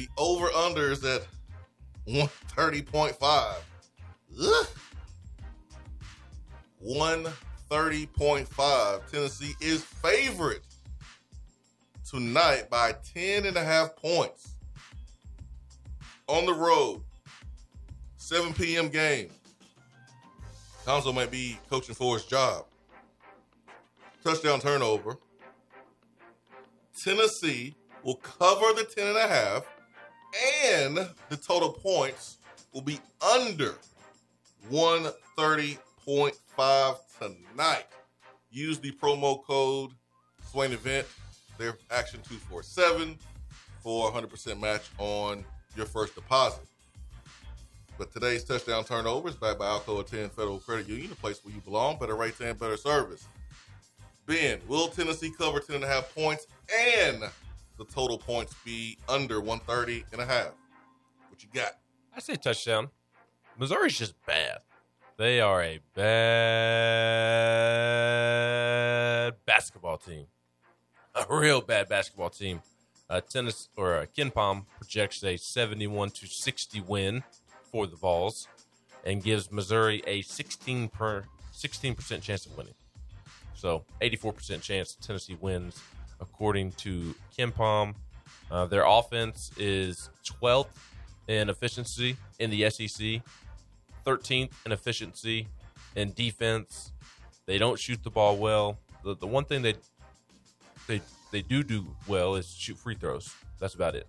The over under is at 130.5. Ugh. 130.5. Tennessee is favorite tonight by 10 and a half points. On the road, 7 p.m. game. Council might be coaching for his job. Touchdown turnover. Tennessee will cover the 10 and a half and the total points will be under 130.5 tonight. Use the promo code Swain Event, their Action 247 for 100% match on your first deposit. But today's touchdown turnover is backed by Alcoa Tenn Federal Credit Union, a place where you belong, better rates and better service. Ben, will Tennessee cover 10 and a half points and the total points be under 130 and a half? What you got? I say touchdown. Missouri's just bad. They are a bad basketball team. A real bad basketball team. Uh, tennis or uh, KenPom projects a 71 to 60 win for the Vols and gives Missouri a 16 per 16% chance of winning. So 84% chance Tennessee wins according to KenPom. Uh, their offense is 12th in efficiency in the SEC, 13th in efficiency in defense. They don't shoot the ball well. The, the one thing they they they do do well is shoot free throws. That's about it.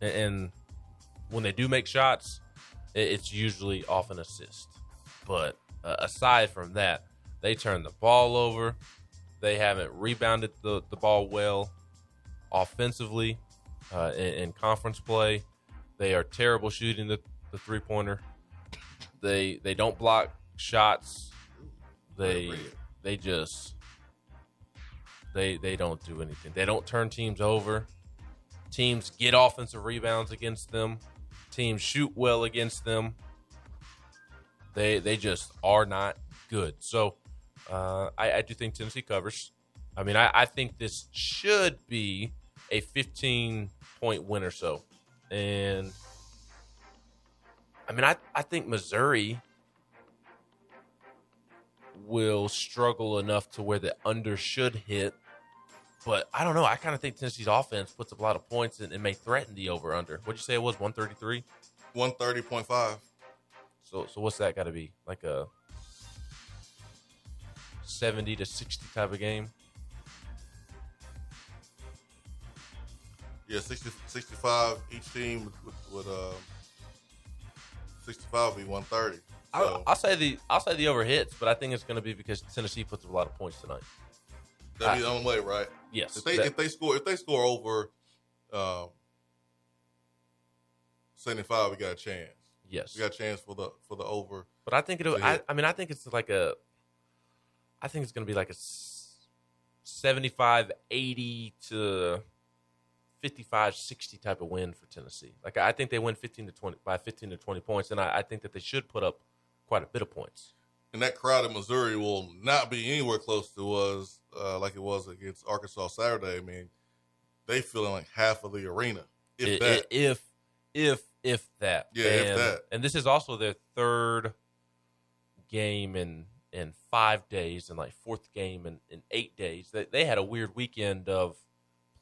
And, and when they do make shots, it, it's usually off an assist. But uh, aside from that, they turn the ball over. They haven't rebounded the, the ball well offensively uh, in, in, conference play. They are terrible shooting the, the three pointer. They they don't block shots. They they just they they don't do anything. They don't turn teams over. Teams get offensive rebounds against them. Teams shoot well against them. They they just are not good. So uh, I, I, do think Tennessee covers. I mean, I, I, think this should be a 15 point win or so. And I mean, I, I think Missouri will struggle enough to where the under should hit. But I don't know. I kind of think Tennessee's offense puts up a lot of points and, and may threaten the over under. What'd you say it was? 133? 130.5. So, so what's that got to be? Like a 70 to 60 type of game? Yeah, 60, 65 each team with, would uh, 65 be 130. So. I'll, I'll, say the I'll say the over hits, but I think it's going to be because Tennessee puts a lot of points tonight. That'd be the only way, right? Yes. If they that, if they score if they score over um, 75, we got a chance. Yes, we got a chance for the for the over. But I think it'll. I, I mean, I think it's like a I think it's going to be like a 75 80 to 55 60 type of win for Tennessee. Like I think they win 15 to 20 by 15 to 20 points and I, I think that they should put up quite a bit of points. And that crowd in Missouri will not be anywhere close to us uh, like it was against Arkansas Saturday. I mean, they feeling like half of the arena. If it, that. If if if that. Yeah, and, if that. And this is also their third game in in five days and like fourth game in, in eight days. They, they had a weird weekend of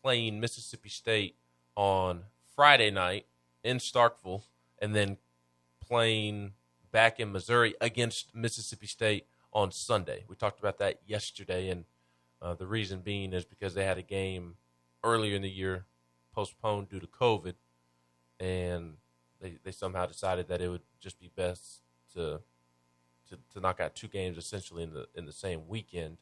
playing Mississippi State on Friday night in Starkville and then playing back in Missouri against Mississippi State on Sunday. We talked about that yesterday, and uh, the reason being is because they had a game earlier in the year postponed due to COVID, and they, they somehow decided that it would just be best to to, to knock out two games essentially in the in the same weekend.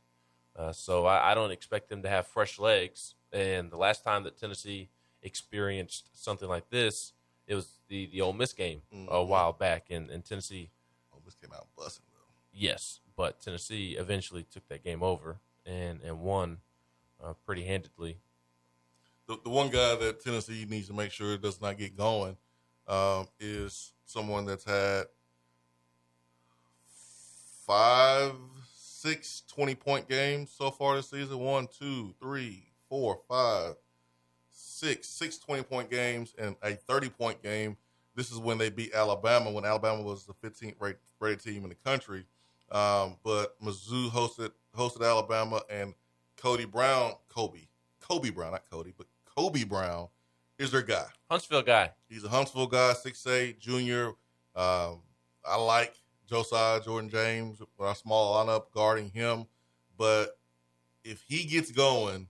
Uh, so I, I, don't expect them to have fresh legs. And the last time that Tennessee experienced something like this, it was the the Ole Miss game a Mhm. while back, and, and Tennessee, Oh, this came out busting though. yes, but Tennessee eventually took that game over and and won uh, pretty handedly. The, the one guy that Tennessee needs to make sure it does not get going um, is someone that's had five, six 20 point games so far this season. One, two, three, four, five, six, six 20 point games and a 30 point game. This is when they beat Alabama, when Alabama was the 15th rated, rated team in the country. Um, but Mizzou hosted hosted Alabama, and Cody Brown, Kobe, Kobe Brown, not Cody, but Kobe Brown is their guy. Huntsville guy, He's a Huntsville guy, six eight junior. Um, I like Josiah Jordan James with our small lineup guarding him, but if he gets going,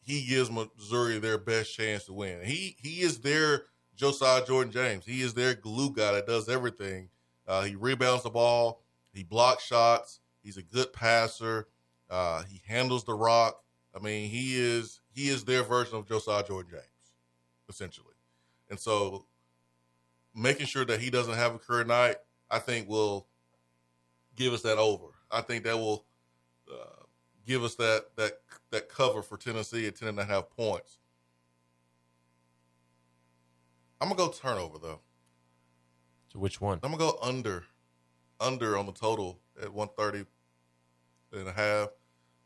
he gives Missouri their best chance to win. He he is their Josiah Jordan James. He is their glue guy that does everything. Uh, he rebounds the ball. He blocks shots. He's a good passer. Uh, he handles the rock. I mean, he is he is their version of Josiah Jordan James, essentially. And so, making sure that he doesn't have a career night, I think will give us that over. I think that will uh, give us that that that cover for Tennessee at ten and a half points. I'm gonna go turnover though. to which one? I'm gonna go under, under on the total at 130 and a half.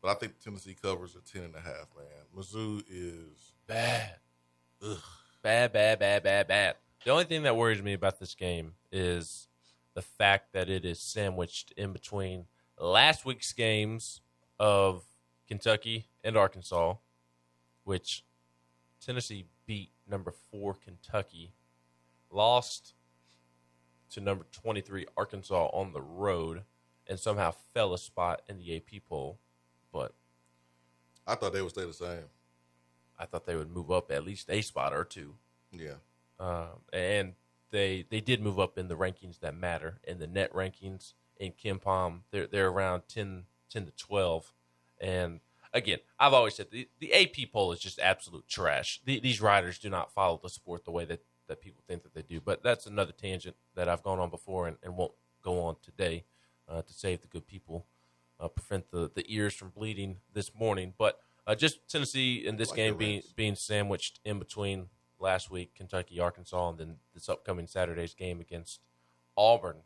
But I think Tennessee covers at 10 and a half, man. Mizzou is Bad. ugh. Bad, bad, bad, bad, bad. The only thing that worries me about this game is the fact that it is sandwiched in between last week's games of Kentucky and Arkansas, which Tennessee beat number four Kentucky, lost to number 23 Arkansas on the road, and somehow fell a spot in the AP poll. But I thought they would stay the same. I thought they would move up at least a spot or two. Yeah. um, and they they did move up in the rankings that matter in the net rankings in KenPom they're they're around 10, 10 to twelve, and again I've always said the, the AP poll is just absolute trash. The, these writers do not follow the sport the way that that people think that they do. But that's another tangent that I've gone on before and, and won't go on today uh, to save the good people, uh, prevent the the ears from bleeding this morning. But uh, just Tennessee in this Like game being being sandwiched in between last week Kentucky, Arkansas, and then this upcoming Saturday's game against Auburn.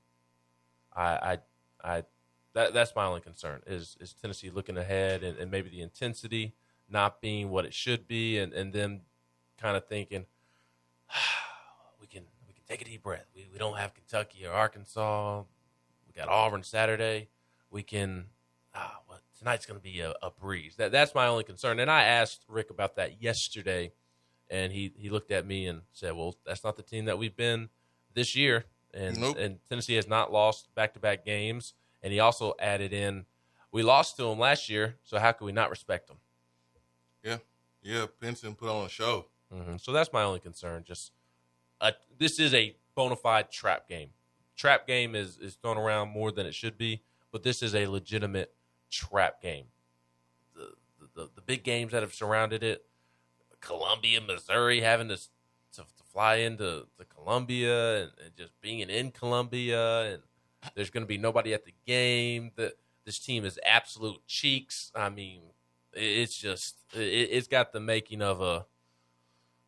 I, I, I that that's my only concern is is Tennessee looking ahead and, and maybe the intensity not being what it should be, and and them kind of thinking we can we can take a deep breath. We we don't have Kentucky or Arkansas. We got Auburn Saturday. We can ah well tonight's going to be a, a breeze. That that's my only concern. And I asked Rick about that yesterday and he he looked at me and said, "Well, that's not the team that we've been this year." And Nope. and Tennessee has not lost back to back games. And he also added in, "We lost to them last year, so how could we not respect them?" Yeah. Yeah. Pinson put on a show. hmm So that's my only concern. Just uh, this is a bona fide trap game. Trap game is is thrown around more than it should be, but this is a legitimate trap game. The, the, the big games that have surrounded it, Columbia, Missouri, having to to, to fly into to Columbia and, and just being in Columbia, and there's going to be nobody at the game. That this team is absolute cheeks. I mean, it, it's just it, it's got the making of a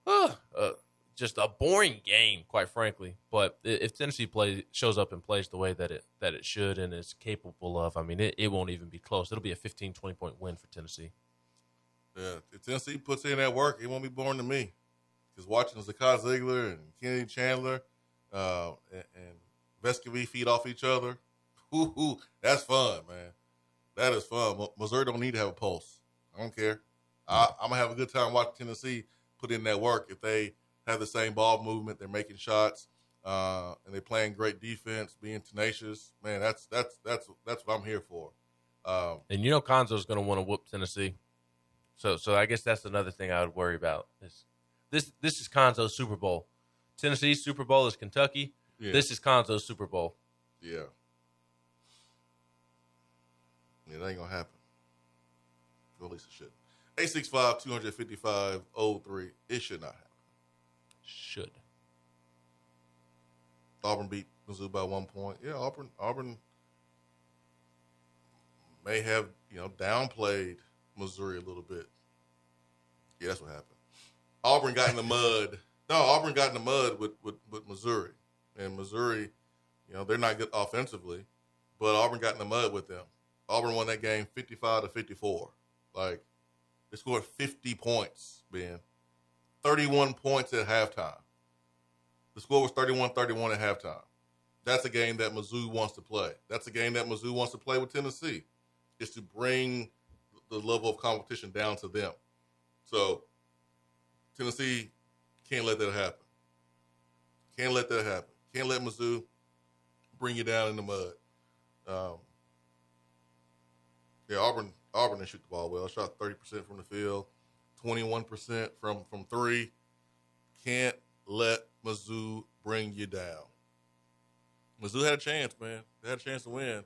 uh, uh, just a boring game, quite frankly. But if Tennessee plays shows up and plays the way that it that it should and is capable of, I mean, it, it won't even be close. It'll be a 15, 20 point win for Tennessee. Yeah. If Tennessee puts in that work, it won't be boring to me. Because watching Zakai Zeigler and Kennedy Chandler uh, and, and Vescovi feed off each other, ooh, ooh, that's fun, man. That is fun. Missouri don't need to have a pulse. I don't care. I, I'm gonna have a good time watching Tennessee put in that work. If they have the same ball movement, they're making shots, uh, and they're playing great defense, being tenacious. Man, that's that's that's that's what I'm here for. Um, And you know, Cuonzo's going to want to whoop Tennessee. So, so I guess that's another thing I would worry about. Is this this is Cuonzo's Super Bowl? Tennessee's Super Bowl is Kentucky. yeah, This is Cuonzo's Super Bowl. yeah, that ain't gonna happen. Well, at least it should. 865 255 03. It should not happen. Should. Auburn beat Mizzou by one point. Yeah, Auburn Auburn may have, you know, downplayed Missouri a little bit. Yeah, that's what happened. Auburn got in the mud. No, Auburn got in the mud with, with, with Missouri. And Missouri, you know, they're not good offensively, but Auburn got in the mud with them. Auburn won that game 55 to 54. Like, they scored 50 points, Ben. 31 points at halftime. The score was 31 31 at halftime. That's a game that Mizzou wants to play. That's a game that Mizzou wants to play with Tennessee, is to bring the level of competition down to them. So, Tennessee can't let that happen. Can't let that happen. Can't let Mizzou bring you down in the mud. Um, yeah, Auburn Auburn didn't shoot the ball well. Shot thirty percent from the field, twenty one percent from from three. Can't let Mizzou bring you down. Mizzou had a chance, man. They had a chance to win.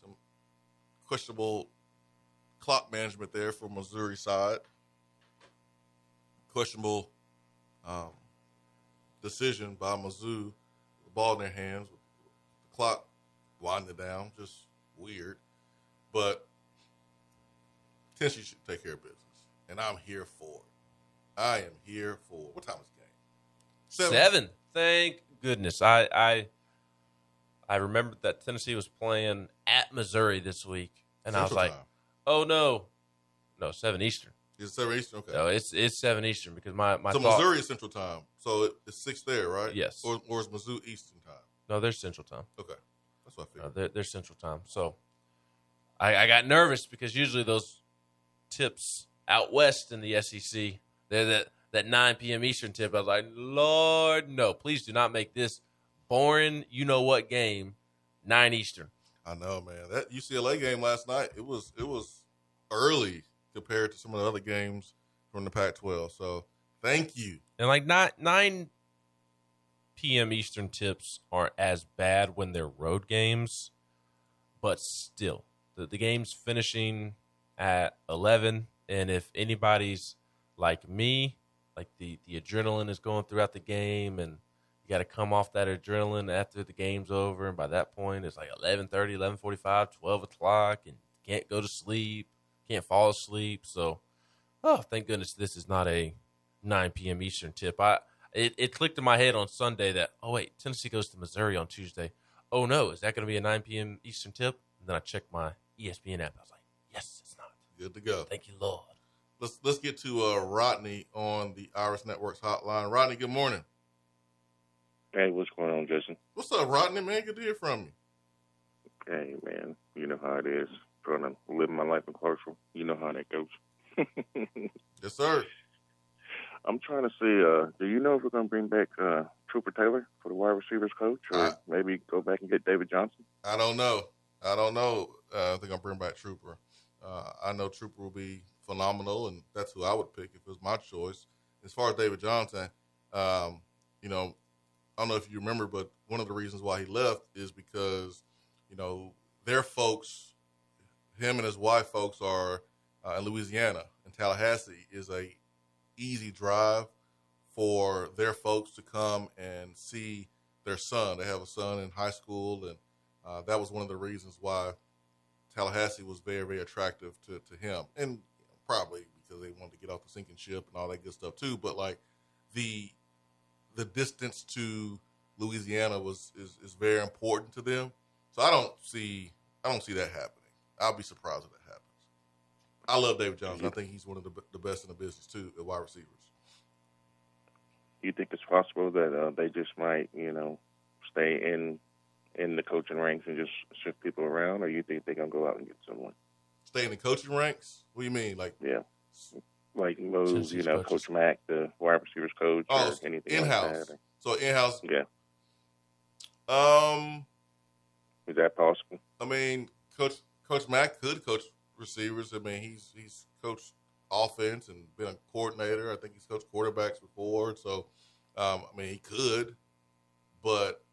Some questionable clock management there for Missouri side. Questionable um, decision by Mizzou. The ball in their hands, the clock winding down, just weird. But Tennessee should take care of business, and I'm here for it. I am here for what time is the game? Seven. Thank goodness. I I I remembered that Tennessee was playing at Missouri this week, and I was like, time. "Oh no, no seven Eastern. Is it seven Eastern? Okay. No, it's it's seven Eastern because my my so thought, Missouri is Central Time, so it- it's six there, right? Yes. Or, or is Mizzou Eastern Time? no, they're Central Time. Okay, that's what I No, figured. they're, they're Central Time. So I, I got nervous because usually those tips out west in the SEC, they're that that 9 p.m. Eastern tip. I was like, Lord, no, please do not make this boring. You know what game? Nine Eastern. I know, man. That UCLA game last night, it was it was early compared to some of the other games from the Pac-12. So thank you. And like nine nine p.m. Eastern tips aren't as bad when they're road games, but still, the, the game's finishing at eleven, and if anybody's like me, like the the adrenaline is going throughout the game, and you got to come off that adrenaline after the game's over, and by that point it's like 11.30, 11.45, 12 o'clock, and can't go to sleep, can't fall asleep. So, oh, thank goodness this is not a 9 p.m. Eastern tip. I it, it clicked in my head on Sunday that oh wait, Tennessee goes to Missouri on Tuesday. Oh no, is that going to be a 9 p.m. Eastern tip? And then I checked my ESPN app. I was like, yes, it's not. Good to go. Thank you, Lord. Let's let's get to uh, Rodney on the Iris Networks hotline. Rodney, good morning. Hey, what's going on, Jason? What's up, Rodney? Man, good to hear from you. Hey, man, you know how it is. Trying to live my life in Clarksville. You know how that goes. Yes, sir. I'm trying to see, uh, do you know if we're going to bring back uh, Trooper Taylor for the wide receivers coach or Uh, maybe go back and get David Johnson? I don't know. I don't know. Uh, I think I'll bring back Trooper. Uh, I know Trooper will be phenomenal, and that's who I would pick if it was my choice. As far as David Johnson, um, you know, I don't know if you remember, but one of the reasons why he left is because, you know, their folks, him and his wife folks are uh, in Louisiana, and Tallahassee is a easy drive for their folks to come and see their son. They have a son in high school, and uh, that was one of the reasons why Tallahassee was very, very attractive to, to him, and probably because they wanted to get off the sinking ship and all that good stuff too. But like the the distance to Louisiana was is, is very important to them. So I don't see I don't see that happening. I'll be surprised if that happens. I love David Johnson. I think he's one of the, the best in the business too at wide receivers. You think it's possible that uh, they just might, you know, stay in in the coaching ranks and just shift people around, or you think they're going to go out and get someone? Stay in the coaching ranks. What do you mean? Like Yeah. Like move, you know, coaches. Coach Mack, the wide receivers coach, oh or anything in like house? that. so in house. Yeah. Um, Is that possible? I mean, Coach Coach Mack could coach receivers. I mean, he's he's coached offense and been a coordinator. I think he's coached quarterbacks before. So, um, I mean, he could, but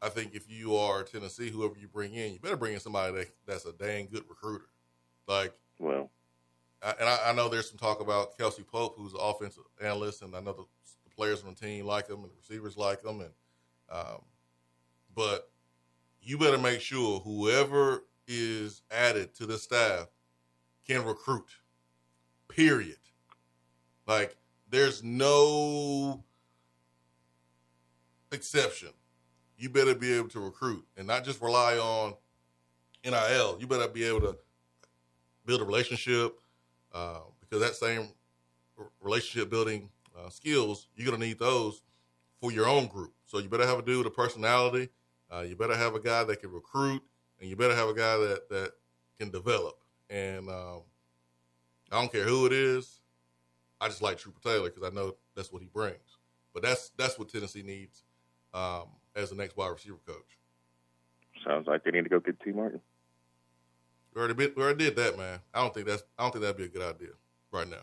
I think if you are Tennessee, whoever you bring in, you better bring in somebody that, that's a dang good recruiter. Like, Well, I- and I, I know there's some talk about Kelsey Pope, who's an offensive analyst, and I know the, the players on the team like him and the receivers like him, and um, but you better make sure whoever is added to the staff can recruit. Period. Like there's no exception. You better be able to recruit and not just rely on NIL. You better be able to build a relationship uh, because that same relationship building uh, skills you're gonna need those for your own group. So you better have a dude with a personality. Uh, you better have a guy that can recruit, and you better have a guy that that can develop. And um, I don't care who it is. I just like Trooper Taylor because I know that's what he brings. But that's that's what Tennessee needs um, as the next wide receiver coach. Sounds like they need to go get Tee Martin. We already, been, we already did that, man. I don't think that's I don't think that'd be a good idea right now.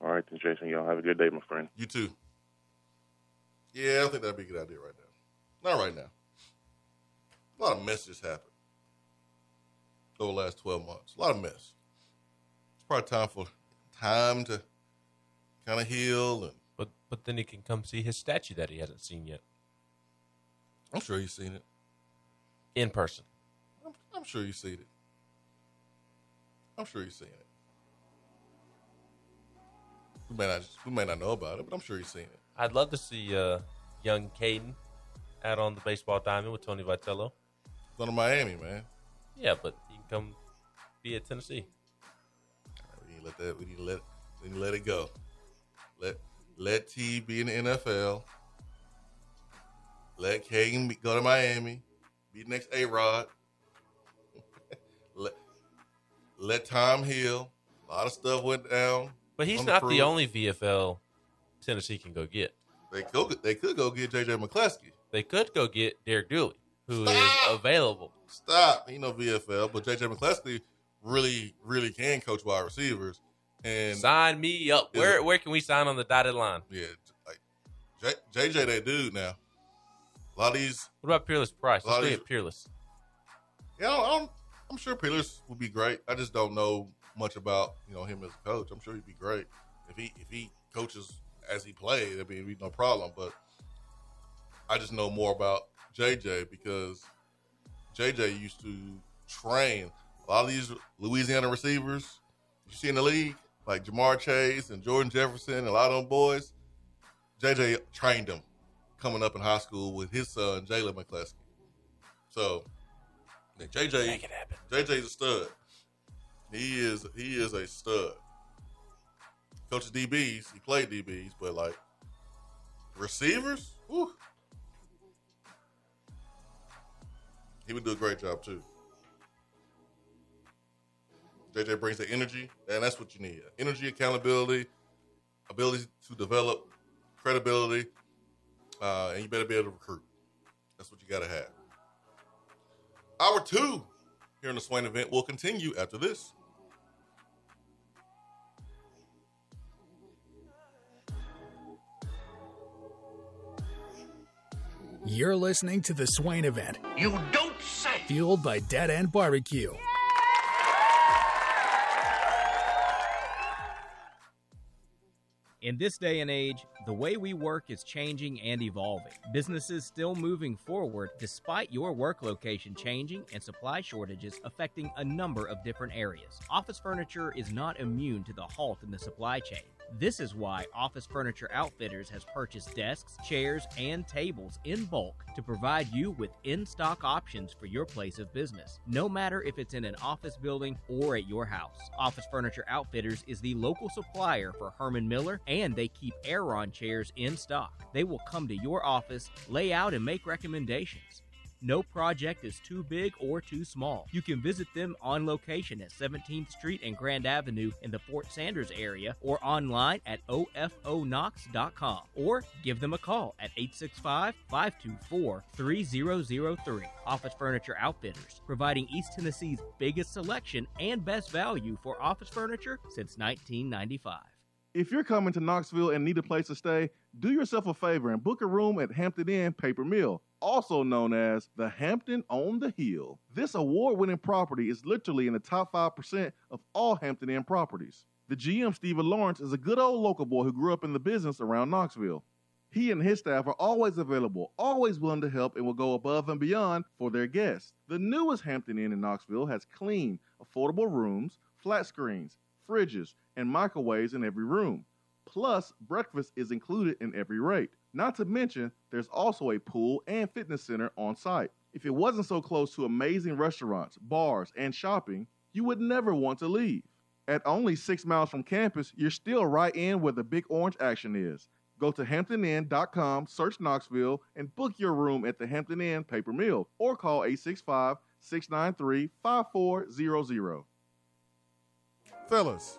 All right, then, Jason. Y'all have a good day, my friend. You too. Yeah, I don't think that'd be a good idea right now. Not right now. A lot of mess just happened over the last twelve months. A lot of mess. It's probably time for time to kind of heal, and But but then he can come see his statue that he hasn't seen yet I'm sure you've seen it. in person. I'm, sure you've seen it. I'm sure you've seen it. We may not we may not know about it, but I'm sure you've seen it. I'd love to see uh, young Caden out on the baseball diamond with Tony Vitello. Going to Miami, man. Yeah, but he can come be at Tennessee. We need to let that. We need to let. We need to let it go. Let let T be in the NFL. Let be, go to Miami. Be the next A Rod. Let Tom Hill. A lot of stuff went down. But he's not the only VFL Tennessee can go get. They could they could go get JJ McCleskey. They could go get Derek Dooley, who is Stop! available. Stop. You know VFL, but JJ McCleskey really really can coach wide receivers. And Sign me up. Where it- where can we sign on the dotted line? yeah, like J, JJ that dude now. A lot of these What about Peerless Price? A lot Let's of go these- Peerless. Yeah, I don't, I'm sure Peerless would be great. I just don't know much about you know him as a coach. I'm sure he'd be great if he if he coaches as he played. I mean, it'd be no problem. But I just know more about JJ because JJ used to train a lot of these Louisiana receivers you see in the league, like Ja'Marr Chase and Jordan Jefferson, and a lot of them boys. JJ trained them coming up in high school with his son Jalen McCleskey. So and JJ Make it happen. JJ's a stud. He is he is a stud. Coaches DBs, he played DBs, but like receivers, whew, he would do a great job too. JJ brings the energy, and that's what you need: energy, accountability, ability to develop credibility, uh, and you better be able to recruit. That's what you got to have. Hour two here in the Swain event will continue after this. You're listening to the Swain event. You don't say. Fueled by Dead End Barbecue. In this day and age, the way we work is changing and evolving. Businesses still moving forward despite your work location changing and supply shortages affecting a number of different areas. Office furniture is not immune to the halt in the supply chain. This is why Office Furniture Outfitters has purchased desks, chairs, and tables in bulk to provide you with in stock options for your place of business, no matter if it's in an office building or at your house. Office Furniture Outfitters is the local supplier for Herman Miller, and they keep Aeron chairs in stock. They will come to your office, lay out, and make recommendations. No project is too big or too small. You can visit them on location at 17th Street and Grand Avenue in the Fort Sanders area or online at ofoknox.com or give them a call at 865 524 3003. Office Furniture Outfitters, providing East Tennessee's biggest selection and best value for office furniture since 1995. If you're coming to Knoxville and need a place to stay, do yourself a favor and book a room at Hampton Inn Paper Mill. Also known as the Hampton on the Hill. This award winning property is literally in the top 5% of all Hampton Inn properties. The GM, Stephen Lawrence, is a good old local boy who grew up in the business around Knoxville. He and his staff are always available, always willing to help, and will go above and beyond for their guests. The newest Hampton Inn in Knoxville has clean, affordable rooms, flat screens, fridges, and microwaves in every room. Plus, breakfast is included in every rate. Not to mention, there's also a pool and fitness center on site. If it wasn't so close to amazing restaurants, bars, and shopping, you would never want to leave. At only six miles from campus, you're still right in where the big orange action is. Go to hamptoninn.com, search Knoxville, and book your room at the Hampton Inn Paper Mill or call 865 693 5400. Fellas,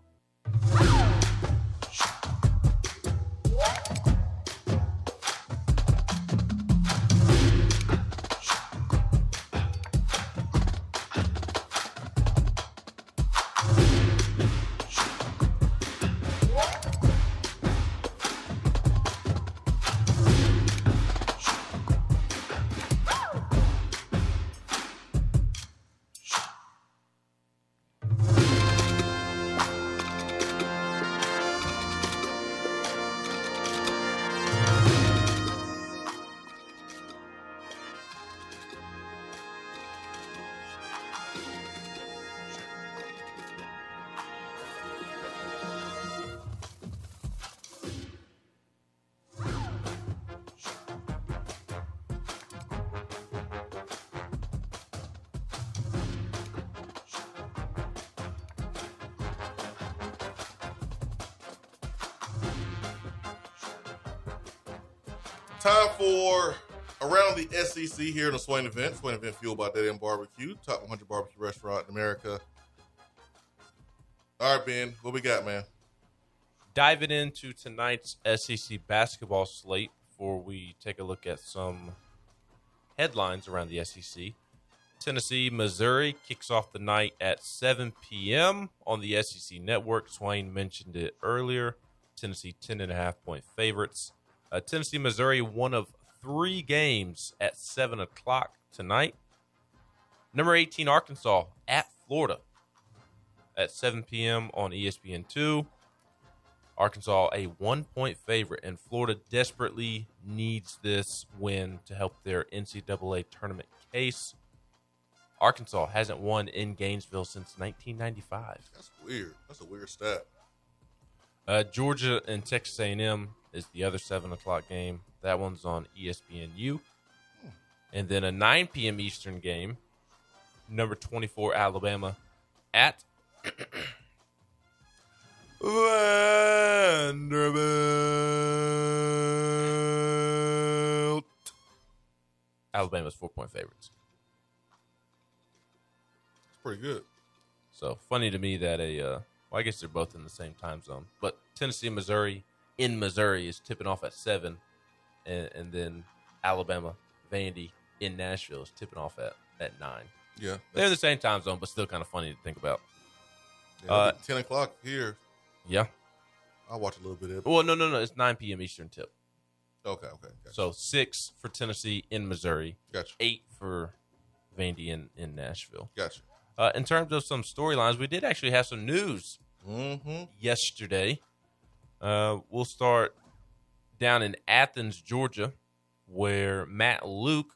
The SEC here in the Swain event. Swain event fueled by Dead End Barbecue, top 100 barbecue restaurant in America. All right, Ben, what we got, man? Diving into tonight's SEC basketball slate before we take a look at some headlines around the SEC. Tennessee, Missouri kicks off the night at 7 p.m. on the SEC network. Swain mentioned it earlier. Tennessee 10 and a half point favorites. Uh, Tennessee, Missouri, one of three games at 7 o'clock tonight. Number 18, Arkansas at Florida at 7 p.m. on ESPN2. Arkansas, a one point favorite, and Florida desperately needs this win to help their NCAA tournament case. Arkansas hasn't won in Gainesville since 1995. That's weird. That's a weird stat. Uh, Georgia and Texas A&M is the other seven o'clock game. That one's on ESPNU, and then a 9 p.m. Eastern game. Number 24 Alabama at Vanderbilt. Alabama's four point favorites. It's pretty good. So funny to me that a, uh, well, I guess they're both in the same time zone, but Tennessee Missouri in Missouri is tipping off at seven, and, and then Alabama, Vandy in Nashville is tipping off at, at nine. Yeah. They're in the same time zone, but still kind of funny to think about. Yeah, Uh, 10 o'clock here. Yeah. I'll watch a little bit of it. Well, no, no, no. It's 9 p.m. Eastern tip. Okay, okay. Gotcha. So six for Tennessee in Missouri, Gotcha. eight for Vandy in, in Nashville. Gotcha. Uh, in terms of some storylines, we did actually have some news Mm-hmm. yesterday. Uh, we'll start down in Athens, Georgia, where Matt Luke,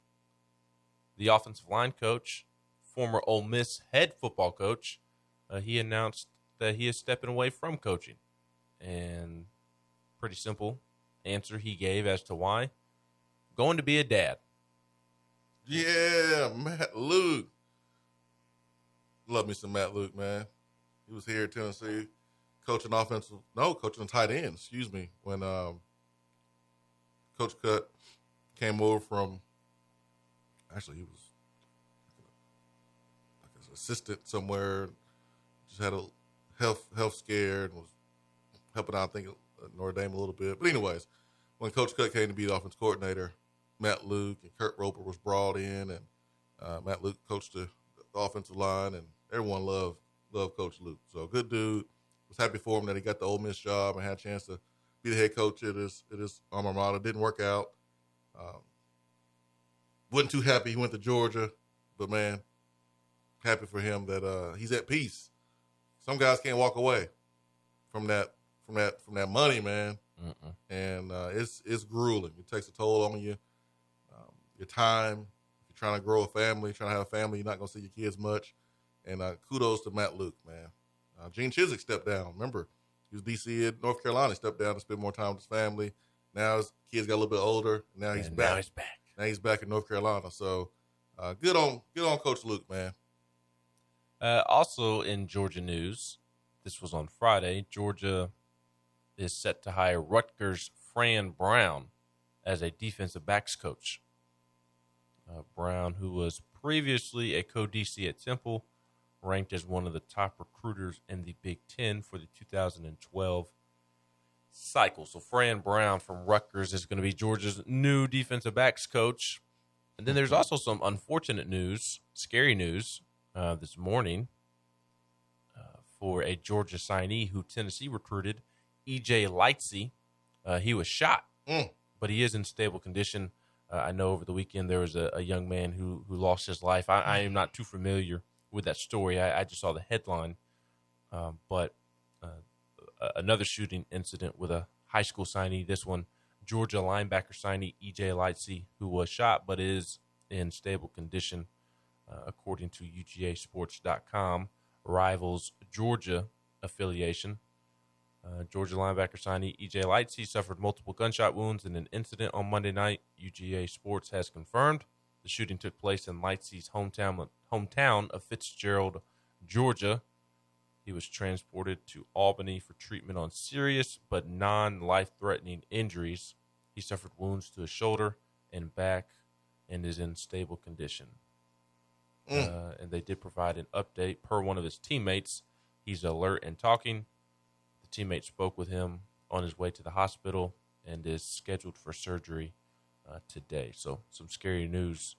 the offensive line coach, former Ole Miss head football coach, uh, he announced that he is stepping away from coaching. And pretty simple answer he gave as to why going to be a dad. Yeah, Matt Luke. Love me some Matt Luke, man. He was here at Tennessee, coaching offensive, no, coaching tight end, excuse me, when um, Coach Cut came over from, actually, he was like an assistant somewhere, just had a health health scare and was helping out, I think, Notre Dame a little bit. But anyways, when Coach Cut came to be the offense coordinator, Matt Luke and Kurt Roper was brought in, and uh, Matt Luke coached the, the offensive line, and everyone loved loved Coach Luke. So good dude. Was happy for him that he got the Ole Miss job and had a chance to be the head coach at his at his alma mater. Didn't work out. Um, wasn't too happy he went to Georgia, but man, happy for him that uh, he's at peace. Some guys can't walk away from that from that from that money, man Mm-mm. and uh, it's it's grueling. It takes a toll on you, um, your time. If you're trying to grow a family, trying to have a family, you're not going to see your kids much. And uh, kudos to Matt Luke, man. Uh, Gene Chizik stepped down. Remember, he was DC at North Carolina. He stepped down to spend more time with his family. Now his kids got a little bit older. Now he's And back. Now he's back. Now he's back in North Carolina. So uh, good on good on Coach Luke, man. Uh, also in Georgia news, this was on Friday. Georgia is set to hire Rutgers' Fran Brown as a defensive backs coach. Uh, Brown, who was previously a co DC at Temple, ranked as one of the top recruiters in the Big Ten for the 2012 cycle. So, Fran Brown from Rutgers is going to be Georgia's new defensive backs coach. And then there's also some unfortunate news, scary news uh, this morning uh, for a Georgia signee who Tennessee recruited, EJ Lightsey. Uh, he was shot, Mm. but he is in stable condition. Uh, I know over the weekend there was a, a young man who who lost his life. I, I am not too familiar with that story. I, I just saw the headline, um, but uh, another shooting incident with a high school signee. This one, Georgia linebacker signee EJ Lightsey, who was shot but is in stable condition, uh, according to UGASports.com. Rivals Georgia affiliation. Uh, Georgia linebacker signee EJ Lightsey suffered multiple gunshot wounds in an incident on Monday night. UGA Sports has confirmed the shooting took place in Lightsey's hometown hometown of Fitzgerald, Georgia. He was transported to Albany for treatment on serious but non life threatening injuries. He suffered wounds to his shoulder and back and is in stable condition. Mm. Uh, and they did provide an update per one of his teammates. He's alert and talking. The teammate spoke with him on his way to the hospital and is scheduled for surgery uh, today. So, some scary news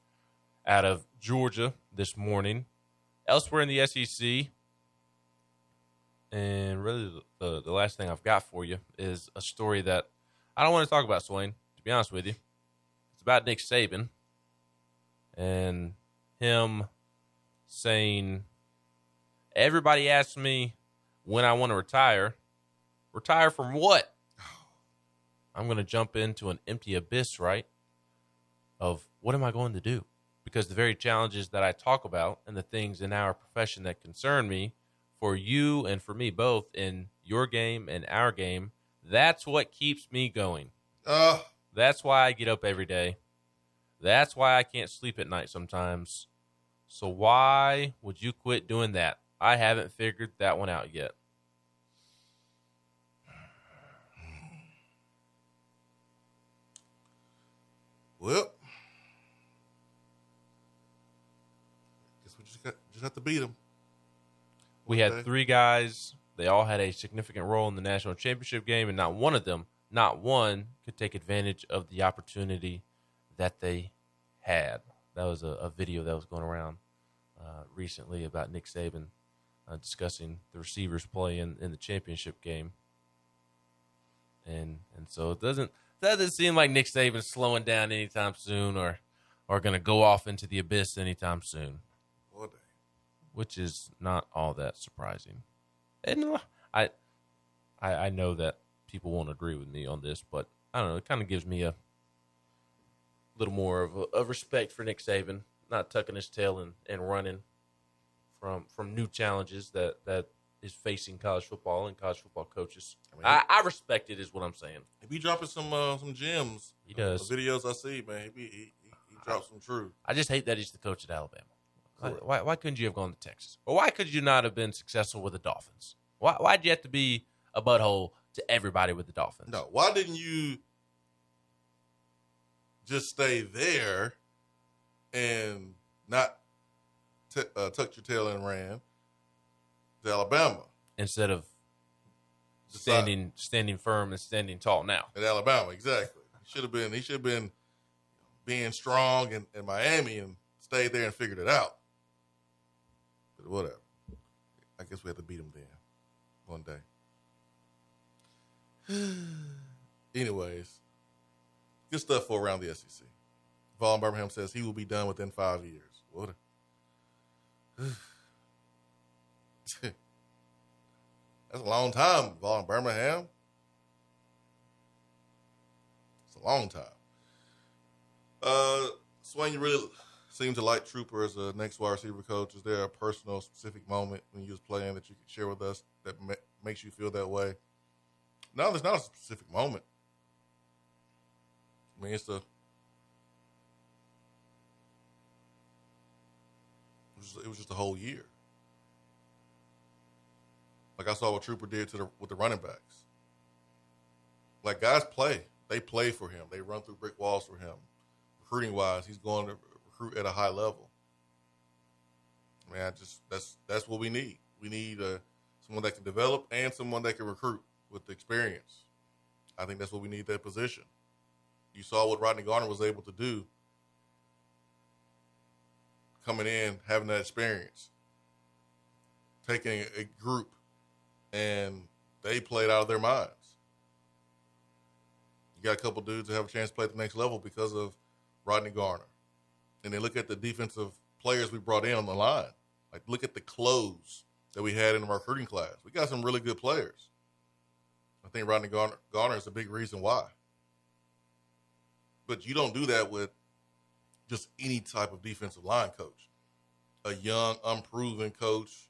out of Georgia this morning. Elsewhere in the SEC, and really the, the last thing I've got for you is a story that I don't want to talk about, Swain, to be honest with you. It's about Nick Saban and him saying, Everybody asks me when I want to retire. Retire from what? I'm going to jump into an empty abyss, right? Of what am I going to do? Because the very challenges that I talk about and the things in our profession that concern me, for you and for me both in your game and our game, that's what keeps me going. Uh, That's why I get up every day. That's why I can't sleep at night sometimes. So why would you quit doing that? I haven't figured that one out yet. well, guess we just have to beat them. We had three guys. They all had a significant role in the national championship game, and not one of them, not one, could take advantage of the opportunity that they had. That was a, a video that was going around uh, recently about Nick Saban uh, discussing the receivers play in, in the championship game, and and so it doesn't doesn't seem like Nick Saban's slowing down anytime soon, or or going to go off into the abyss anytime soon. Which is not all that surprising. And I, I, I know that people won't agree with me on this, but I don't know. It kind of gives me a little more of, a, of respect for Nick Saban, not tucking his tail and, and running from from new challenges that that is facing college football and college football coaches. I mean, I, I respect it, is what I'm saying. He be dropping some uh, some gems. He does. The videos I see, man. He be he, he, he drops some truth. I just hate that he's the coach at Alabama. Why, why, why couldn't you have gone to Texas? Or why could you not have been successful with the Dolphins? Why, why'd you have to be a butthole to everybody with the Dolphins? No, why didn't you just stay there and not t- uh, tucked your tail and ran to Alabama? Instead of standing standing firm and standing tall now. at Alabama, exactly. He should have been. He should have been being strong in, in Miami and stayed there and figured it out. Whatever. I guess we have to beat him then one day. Anyways, good stuff for around the SEC. Vaughn Birmingham says he will be done within five years. What? A... That's a long time, Vaughn Birmingham. It's a long time. Uh, Swain, you really seem to like Trooper as a next wide receiver coach. Is there a personal, specific moment when you was playing that you could share with us that ma- makes you feel that way? No, there's not a specific moment. I mean, it's was, it was just a whole year. Like I saw what Trooper did to the with the running backs. Like guys play, they play for him. They run through brick walls for him. Recruiting wise, he's going to recruit at a high level. Man, I just that's that's what we need. We need uh, someone that can develop and someone that can recruit with the experience. I think that's what we need that position. You saw what Rodney Garner was able to do coming in, having that experience, taking a group and they played out of their minds. You got a couple dudes that have a chance to play at the next level because of Rodney Garner. And they look at the defensive players we brought in on the line. Like look at the clothes that we had in our recruiting class. We got some really good players. I think Rodney Garner, Garner is a big reason why. But you don't do that with just any type of defensive line coach. A young, unproven coach,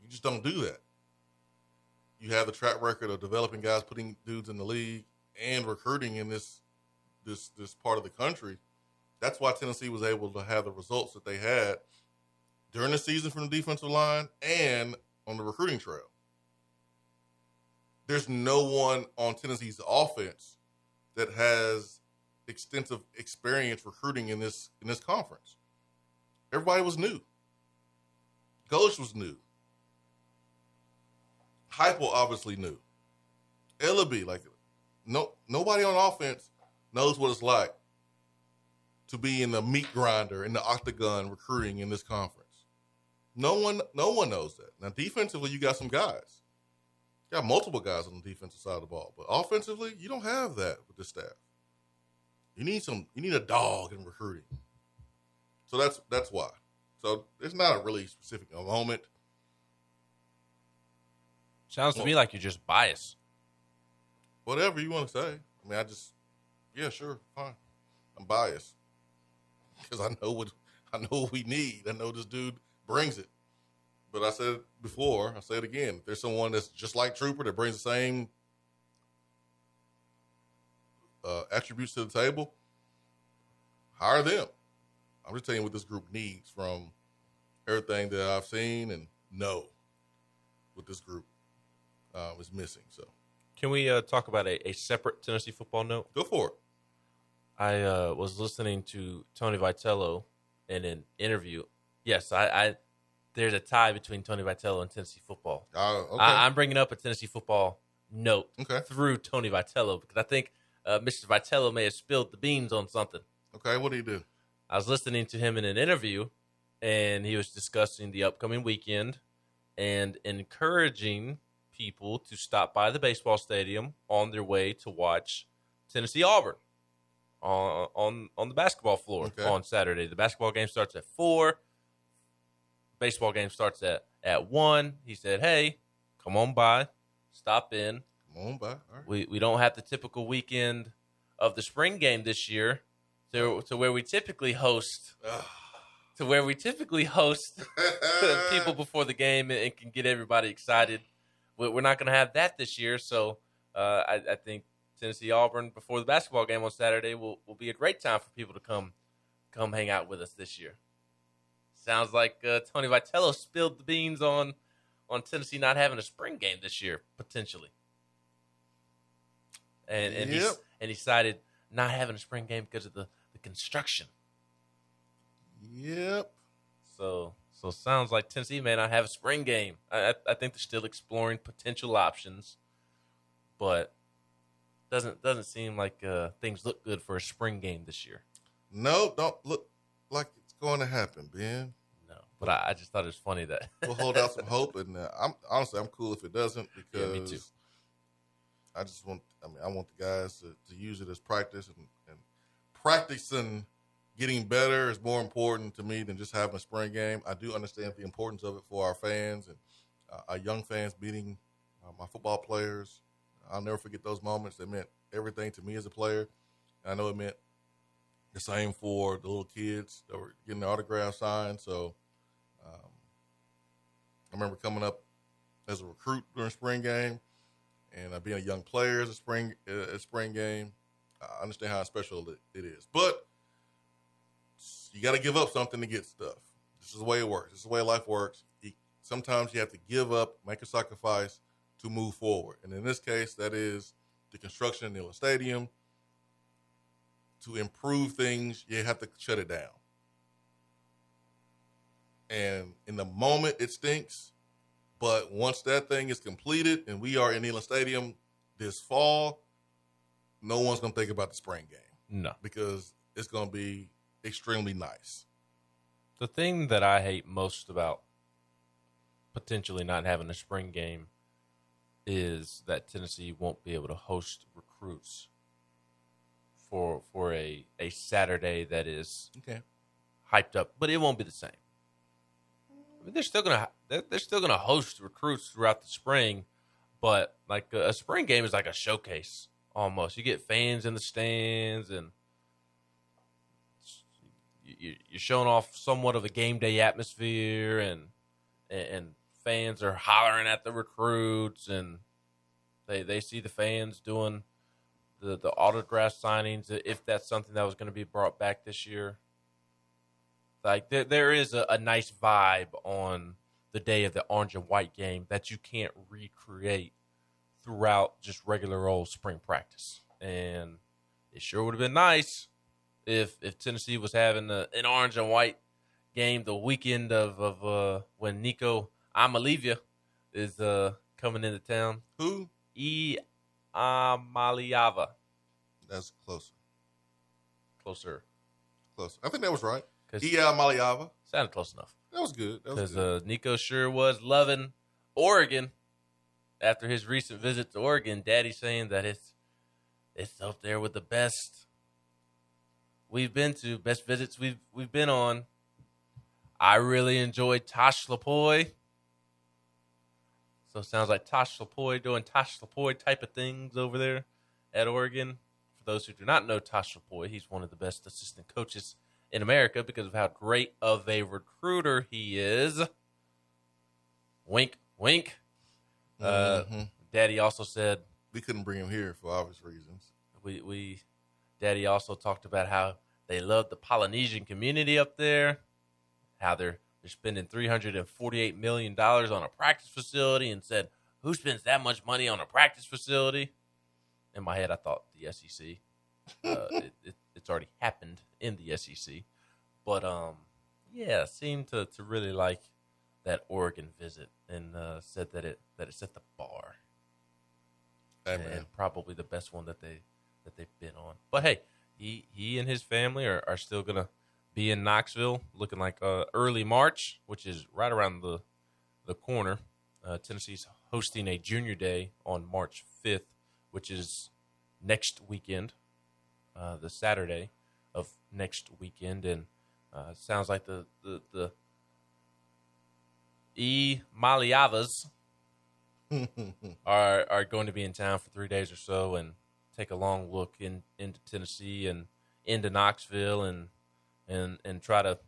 you just don't do that. You have the track record of developing guys, putting dudes in the league, and recruiting in this this this part of the country. That's why Tennessee was able to have the results that they had during the season from the defensive line and on the recruiting trail. There's no one on Tennessee's offense that has extensive experience recruiting in this in this conference. Everybody was new. Coach was new. Heupel obviously new. Elarbee, like no nobody on offense knows what it's like to be in the meat grinder in the octagon recruiting in this conference. No one, no one knows that. Now, defensively, you got some guys. You got multiple guys on the defensive side of the ball, but offensively, you don't have that with the staff. You need some. You need a dog in recruiting. So that's that's why. So it's not a really specific moment. Sounds to me like you're just biased. Whatever you want to say. I mean, I just, yeah, sure, fine. I'm biased because I know what I know what we need. I know this dude brings it. But I said it before, I say it again. If there's someone that's just like Trooper that brings the same uh, attributes to the table, hire them. I'm just telling you what this group needs from everything that I've seen and know what this group uh, is missing. So, can we uh, talk about a, a, separate Tennessee football note? Go for it. I uh, was listening to Tony Vitello in an interview. Yes, I, I there's a tie between Tony Vitello and Tennessee football. Uh, okay. I, am bringing up a Tennessee football note okay. through Tony Vitello because I think uh, Mr. Vitello may have spilled the beans on something. Okay, what do you do? I was listening to him in an interview, and he was discussing the upcoming weekend and encouraging people to stop by the baseball stadium on their way to watch Tennessee Auburn on on on the basketball floor okay. on Saturday. The basketball game starts at four. Baseball game starts at at one. He said, "Hey, come on by, stop in. Come on by. We we don't have the typical weekend of the spring game this year, to to where we typically host." to where we typically host people before the game and can get everybody excited. We're not going to have that this year, so uh, I, I, think Tennessee Auburn before the basketball game on Saturday will, will be a great time for people to come come hang out with us this year. Sounds like uh, Tony Vitello spilled the beans on on Tennessee not having a spring game this year potentially, and and yep. he and he cited not having a spring game because of the, the construction. Yep. So so sounds like Tennessee may not have a spring game. I I think they're still exploring potential options, but doesn't doesn't seem like uh, things look good for a spring game this year. No, don't look like it's going to happen, Ben. No, but I, I just thought it was funny that we'll hold out some hope, and uh, I'm honestly I'm cool if it doesn't because yeah, me too. I just want I mean I want the guys to, to use it as practice and, and practicing getting better is more important to me than just having a spring game. I do understand the importance of it for our fans and uh, our young fans beating uh, my football players I'll never forget those moments. That meant everything to me as a player. I know it meant the same for the little kids that were getting the autograph signed. So um, I remember coming up as a recruit during spring game and uh, being a young player as a spring uh, spring game. I understand how special it, it is, but you got to give up something to get stuff. This is the way it works. This is the way life works. sometimes you have to give up, make a sacrifice to move forward. And in this case, that is the construction of Neyland Stadium. To improve things, you have to shut it down. And in the moment, it stinks. But once that thing is completed and we are in Neyland Stadium this fall, no one's going to think about the spring game. No. Because it's going to be extremely nice. The thing that I hate most about potentially not having a spring game is that Tennessee won't be able to host recruits for for a a Saturday that is okay. hyped up, but it won't be the same. I mean, they're still gonna they're, they're still gonna host recruits throughout the spring, but like a, a spring game is like a showcase almost. You get fans in the stands and you're showing off somewhat of a game day atmosphere and and fans are hollering at the recruits and they they see the fans doing the the autograph signings if that's something that was going to be brought back this year. Like there there is a, a nice vibe on the day of the orange and white game that you can't recreate throughout just regular old spring practice. And it sure would have been nice if if Tennessee was having a, an orange and white game the weekend of of uh, when Nico Iamaleava is uh, coming into town. Who? E. Amaliava. That's closer. Closer. Closer. I think that was right. E. Amaliava. Sounded close enough. That was good. Because uh, Nico sure was loving Oregon after his recent visit to Oregon. Daddy saying that it's it's up there with the best we've been to, best visits we've we've been on. I really enjoyed Tosh Lupoi. So it sounds like Tosh Lupoi doing Tosh Lupoi type of things over there at Oregon. For those who do not know Tosh Lupoi, he's one of the best assistant coaches in America because of how great of a recruiter he is. Wink, wink. Uh, Mm-hmm. Daddy also said we couldn't bring him here for obvious reasons. we we Daddy also talked about how they love the Polynesian community up there, how they're they're spending three hundred and forty eight million dollars on a practice facility, and said, "Who spends that much money on a practice facility?" In my head, I thought the SEC. Uh, it, it, it's already happened in the SEC, but um, yeah, seemed to to really like that Oregon visit, and uh, said that it that it set the bar man. and probably the best one that they that they've been on. But hey, he he and his family are, are still gonna be in Knoxville, looking like uh, early March, which is right around the the corner. Uh, Tennessee's hosting a Junior Day on March fifth, which is next weekend, uh, the Saturday of next weekend, and uh, sounds like the the the E Maliavas are are going to be in town for three days or so and take a long look in into Tennessee and into Knoxville and and and try to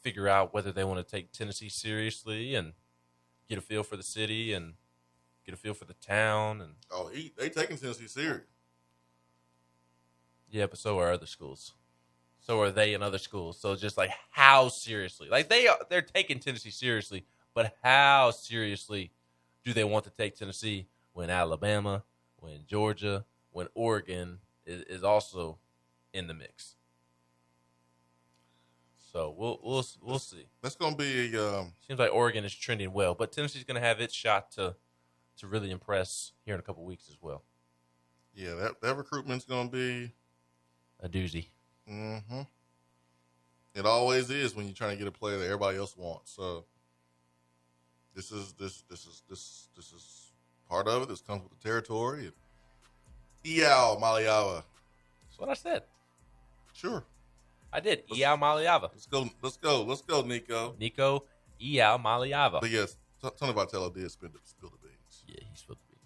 figure out whether they want to take Tennessee seriously and get a feel for the city and get a feel for the town and oh, he they taking Tennessee serious. yeah, but so are other schools. So are they in other schools. So just like how seriously, like they are, they're taking Tennessee seriously, but how seriously do they want to take Tennessee when Alabama, when Georgia, when Oregon is, is also in the mix? So we'll we'll we'll see. That's gonna be a um, Seems like Oregon is trending well, but Tennessee's going to have its shot to to really impress here in a couple weeks as well. yeah that that recruitment's gonna be. A doozy. Mm-hmm. It always is when you're trying to get a player that everybody else wants. So this is this this is this this is part of it. This comes with the territory. Iao Maliawa, That's what I said. sure. I did. Iao Maliava. Let's go. Let's go. Let's go, Nico. Nico Iao Maliava. But yes, Tony Vitello did spill the, spill the beans. Yeah, he's supposed to be.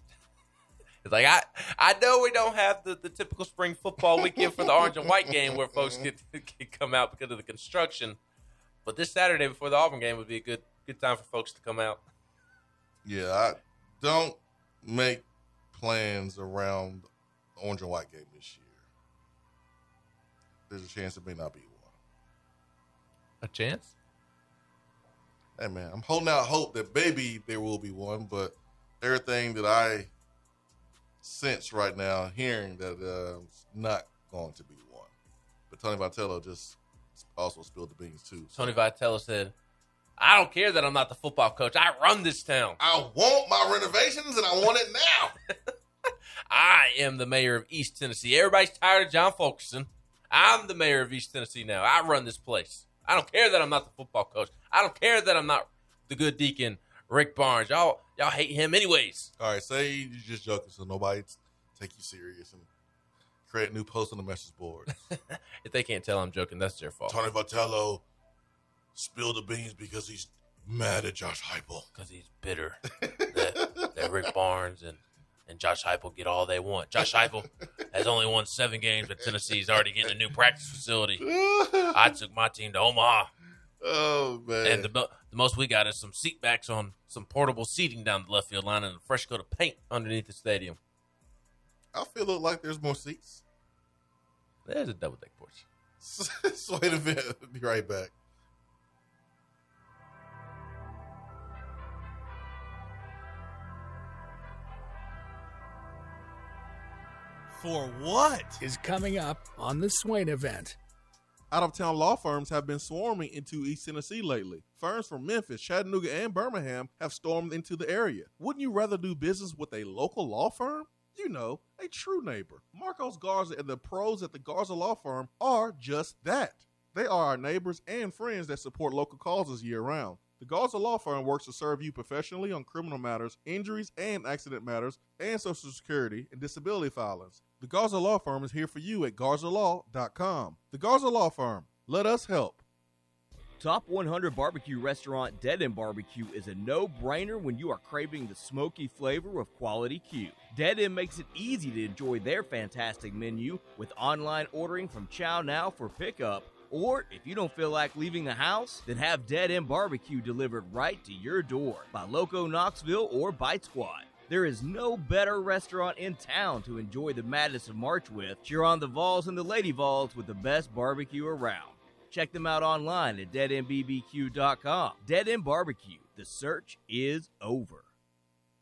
It's like I I know we don't have the, the typical spring football weekend for the orange and white game where folks mm-hmm. get can come out because of the construction, but this Saturday before the Auburn game would be a good good time for folks to come out. Yeah, I don't make plans around the orange and white game this year. There's a chance it may not be one. A chance? Hey man, I'm holding out hope that maybe there will be one, but everything that I sense right now, hearing that uh, it's not going to be one. But Tony Vitello just also spilled the beans too. So Tony Vitello said, "I don't care that I'm not the football coach. I run this town. I want my renovations and I want it now. I am the mayor of East Tennessee. Everybody's tired of John Fulkerson. I'm the mayor of East Tennessee now. I run this place. I don't care that I'm not the football coach. I don't care that I'm not the good deacon Rick Barnes. Y'all y'all hate him anyways. All right, say you're just joking, so nobody take you serious and create new posts on the message board. If they can't tell I'm joking, that's their fault. Tony Vitello spilled the beans because he's mad at Josh Heupel. Because he's bitter that, that Rick Barnes and, and Josh Heupel get all they want. Josh Heupel has only won seven games, but Tennessee's already getting a new practice facility. I took my team to Omaha. oh man, And the, the most we got is some seat backs on some portable seating down the left field line and a fresh coat of paint underneath the stadium. I feel like there's more seats. There's a double deck porch. so wait a minute, be right back. For what? Is coming up on the Swain event. Out of town law firms have been swarming into East Tennessee lately. Firms from Memphis, Chattanooga, and Birmingham have stormed into the area. Wouldn't you rather do business with a local law firm? You know, a true neighbor. Marcos Garza and the pros at the Garza Law Firm are just that. They are our neighbors and friends that support local causes year round. The Garza Law Firm works to serve you professionally on criminal matters, injuries and accident matters, and Social Security and disability filings. The Garza Law Firm is here for you at garzalaw.com. The Garza Law Firm. Let us help. Top 100 barbecue restaurant Dead End Barbecue is a no brainer when you are craving the smoky flavor of quality Q. Dead End makes it easy to enjoy their fantastic menu with online ordering from Chow Now for pickup. Or if you don't feel like leaving the house, then have Dead End Barbecue delivered right to your door by Loco Knoxville or Bite Squad. There is no better restaurant in town to enjoy the madness of March with. Cheer on the Vols and the Lady Vols with the best barbecue around. Check them out online at deadendbbq.com. Dead End Barbecue. The search is over.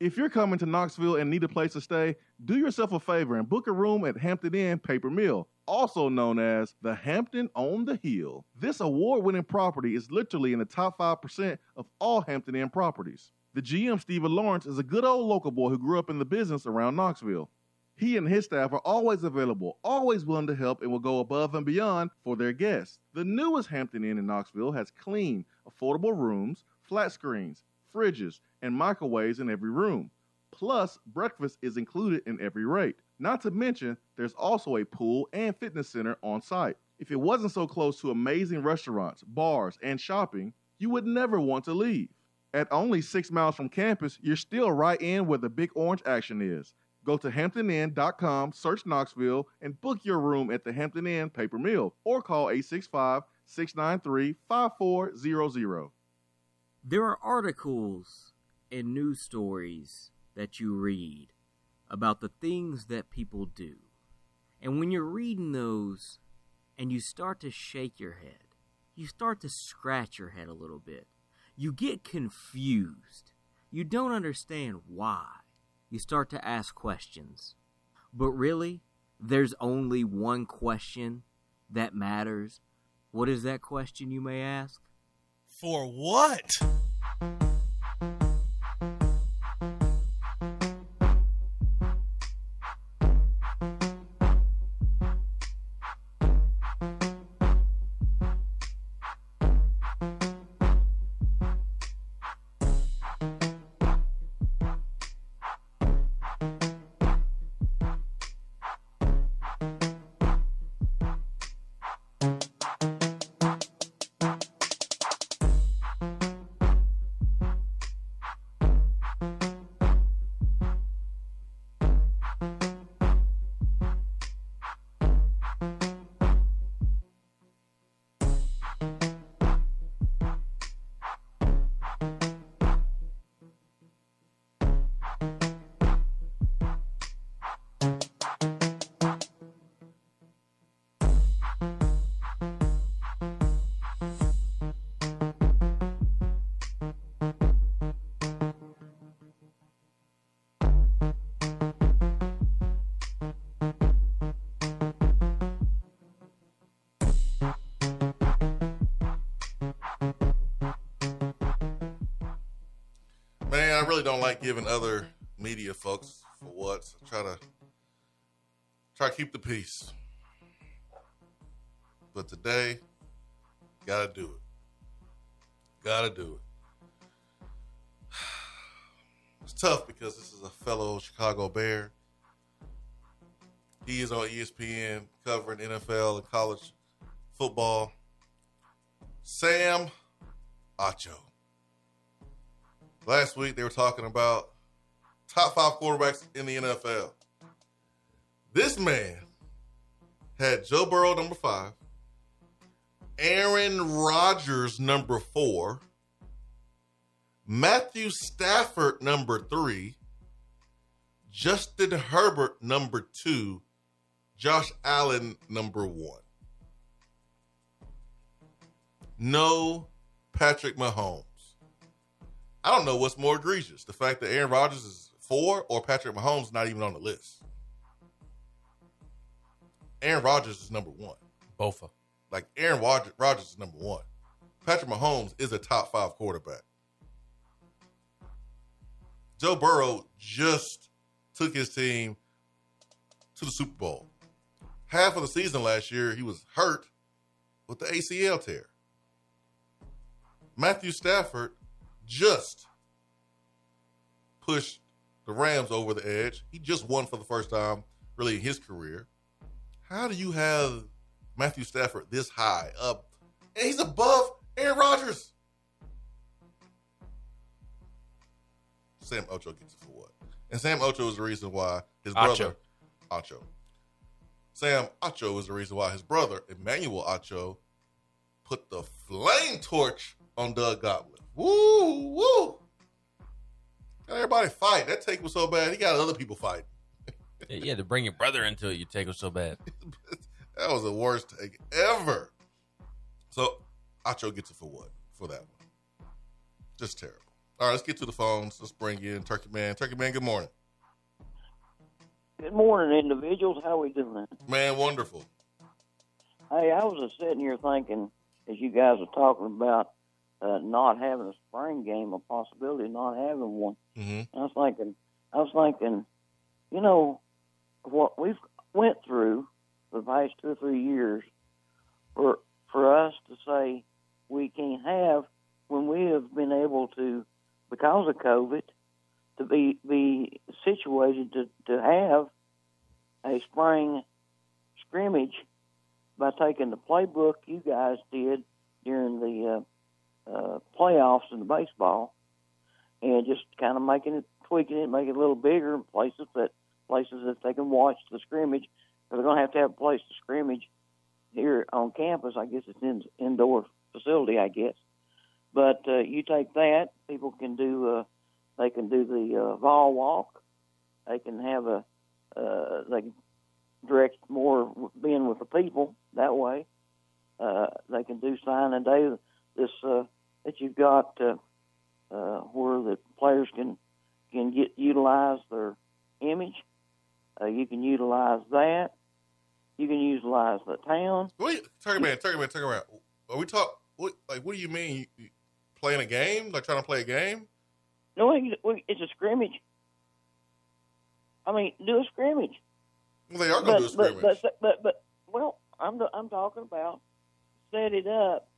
If you're coming to Knoxville and need a place to stay, do yourself a favor and book a room at Hampton Inn Paper Mill, also known as the Hampton on the Hill. This award winning property is literally in the top 5% of all Hampton Inn properties. The GM, Stephen Lawrence, is a good old local boy who grew up in the business around Knoxville. He and his staff are always available, always willing to help, and will go above and beyond for their guests. The newest Hampton Inn in Knoxville has clean, affordable rooms, flat screens, fridges, and microwaves in every room. Plus, breakfast is included in every rate. Not to mention, there's also a pool and fitness center on site. If it wasn't so close to amazing restaurants, bars, and shopping, you would never want to leave. At only six miles from campus, you're still right in where the big orange action is. Go to hamptoninn.com, search Knoxville, and book your room at the Hampton Inn Paper Mill or call 865 693 5400. There are articles and news stories that you read about the things that people do. And when you're reading those and you start to shake your head, you start to scratch your head a little bit. You get confused. You don't understand why you start to ask questions. But really, there's only one question that matters. What is that question, you may ask? For what? I really don't like giving other media folks for what. So try to try to keep the peace. But today, gotta do it. Gotta do it. It's tough because this is a fellow Chicago Bear. He is on ESPN covering NFL and college football. Sam Acho. Last week they were talking about top five quarterbacks in the NFL. This man had Joe Burrow number five, Aaron Rodgers number four, Matthew Stafford number three, Justin Herbert number two, Josh Allen number one. No Patrick Mahomes. I don't know what's more egregious: the fact that Aaron Rodgers is four, or Patrick Mahomes not even on the list. Aaron Rodgers is number one. Both of Like Aaron Rodgers is number one. Patrick Mahomes is a top five quarterback. Joe Burrow just took his team to the Super Bowl. Half of the season last year, he was hurt with the ACL tear. Matthew Stafford just pushed the Rams over the edge. He just won for the first time, really, in his career. How do you have Matthew Stafford this high up? And he's above Aaron Rodgers. Sam Ocho gets it for what? And Sam Ocho is the reason why his brother Acho. Acho. Sam Acho is the reason why his brother, Emmanuel Acho, put the flame torch on Doug Gottlieb. Woo, woo. Got everybody fight. That take was so bad. He got other people fighting. yeah, to bring your brother into it, you take was so bad. that was the worst take ever. So Acho gets it for what? For that one. Just terrible. All right, let's get to the phones. Let's bring in Turkey Man. Turkey Man, good morning. Good morning, individuals. How are we doing? Man, wonderful. Hey, I was just sitting here thinking, as you guys are talking about uh, not having a spring game, a possibility of not having one. Mm-hmm. I was thinking, I was thinking, you know, what we've went through the past two or three years for for us to say we can't have when we have been able to, because of COVID, to be be situated to, to have a spring scrimmage by taking the playbook you guys did during the uh, uh, playoffs in the baseball, and just kind of making it, tweaking it, making it a little bigger in places that places that they can watch the scrimmage. They're going to have to have a place to scrimmage here on campus. I guess it's in indoor facility, I guess. But uh, you take that, people can do. Uh, they can do the uh, vol walk. They can have a. Uh, they can direct more being with the people that way. Uh, they can do sign and day this uh, that you've got uh, uh, where the players can can get utilize their image. Uh, you can utilize that. You can utilize the town. Wait, Turkey man, Turkey man, Turkey man. Are we talk? What, like, what do you mean? You playing a game? Like trying to play a game? No, it's a scrimmage. I mean, do a scrimmage. Well, they are going to do a scrimmage. But, but, but, but, well, I'm I'm talking about set it up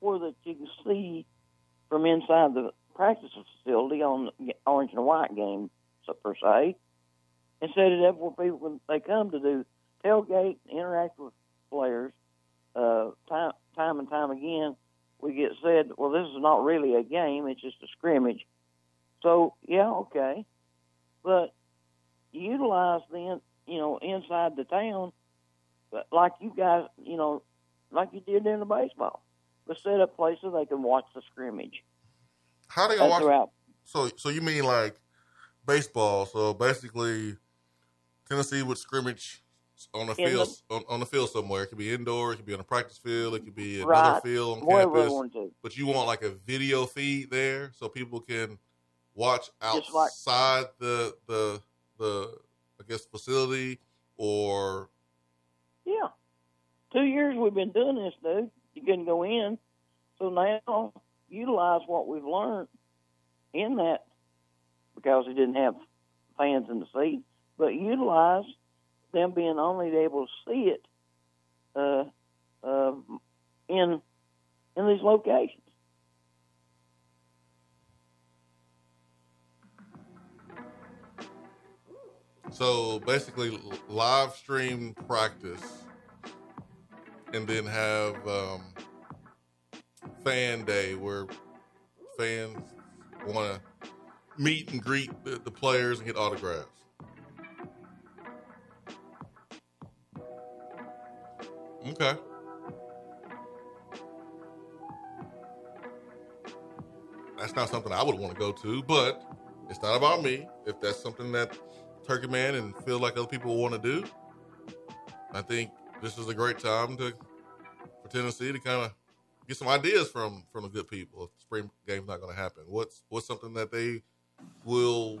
where that you can see from inside the practice facility on the orange and white game, so per se, and set it up where people when they come to do tailgate, interact with players, uh, time time and time again, we get said, well, this is not really a game; it's just a scrimmage. So yeah, okay, but utilize then, you know, inside the town, like you guys, you know, like you did in the baseball but set up places they can watch the scrimmage. How they gonna watch? So, so you mean like baseball? So basically, Tennessee would scrimmage on the field the, on, on, the field somewhere. It could be indoor. It could be on a practice field. It could be another right. field on campus. But you want like a video feed there so people can watch outside like, the the the I guess facility or yeah. Two years we've been doing this, dude you couldn't go in. So now utilize what we've learned in that because he didn't have fans in the seat, but utilize them being only able to see it uh, uh, in in these locations. So basically, live stream practice, and then have um, fan day where fans want to meet and greet the, the players and get autographs. Okay. That's not something I would want to go to, but it's not about me. If that's something that Turkey Man and feel like other people want to do, I think this is a great time to for Tennessee to kind of get some ideas from from the good people. If spring game's not going to happen, what's what's something that they will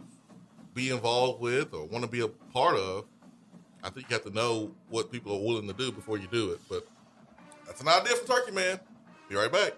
be involved with or want to be a part of? I think you have to know what people are willing to do before you do it. But that's an idea for Turkey Man. Be right back.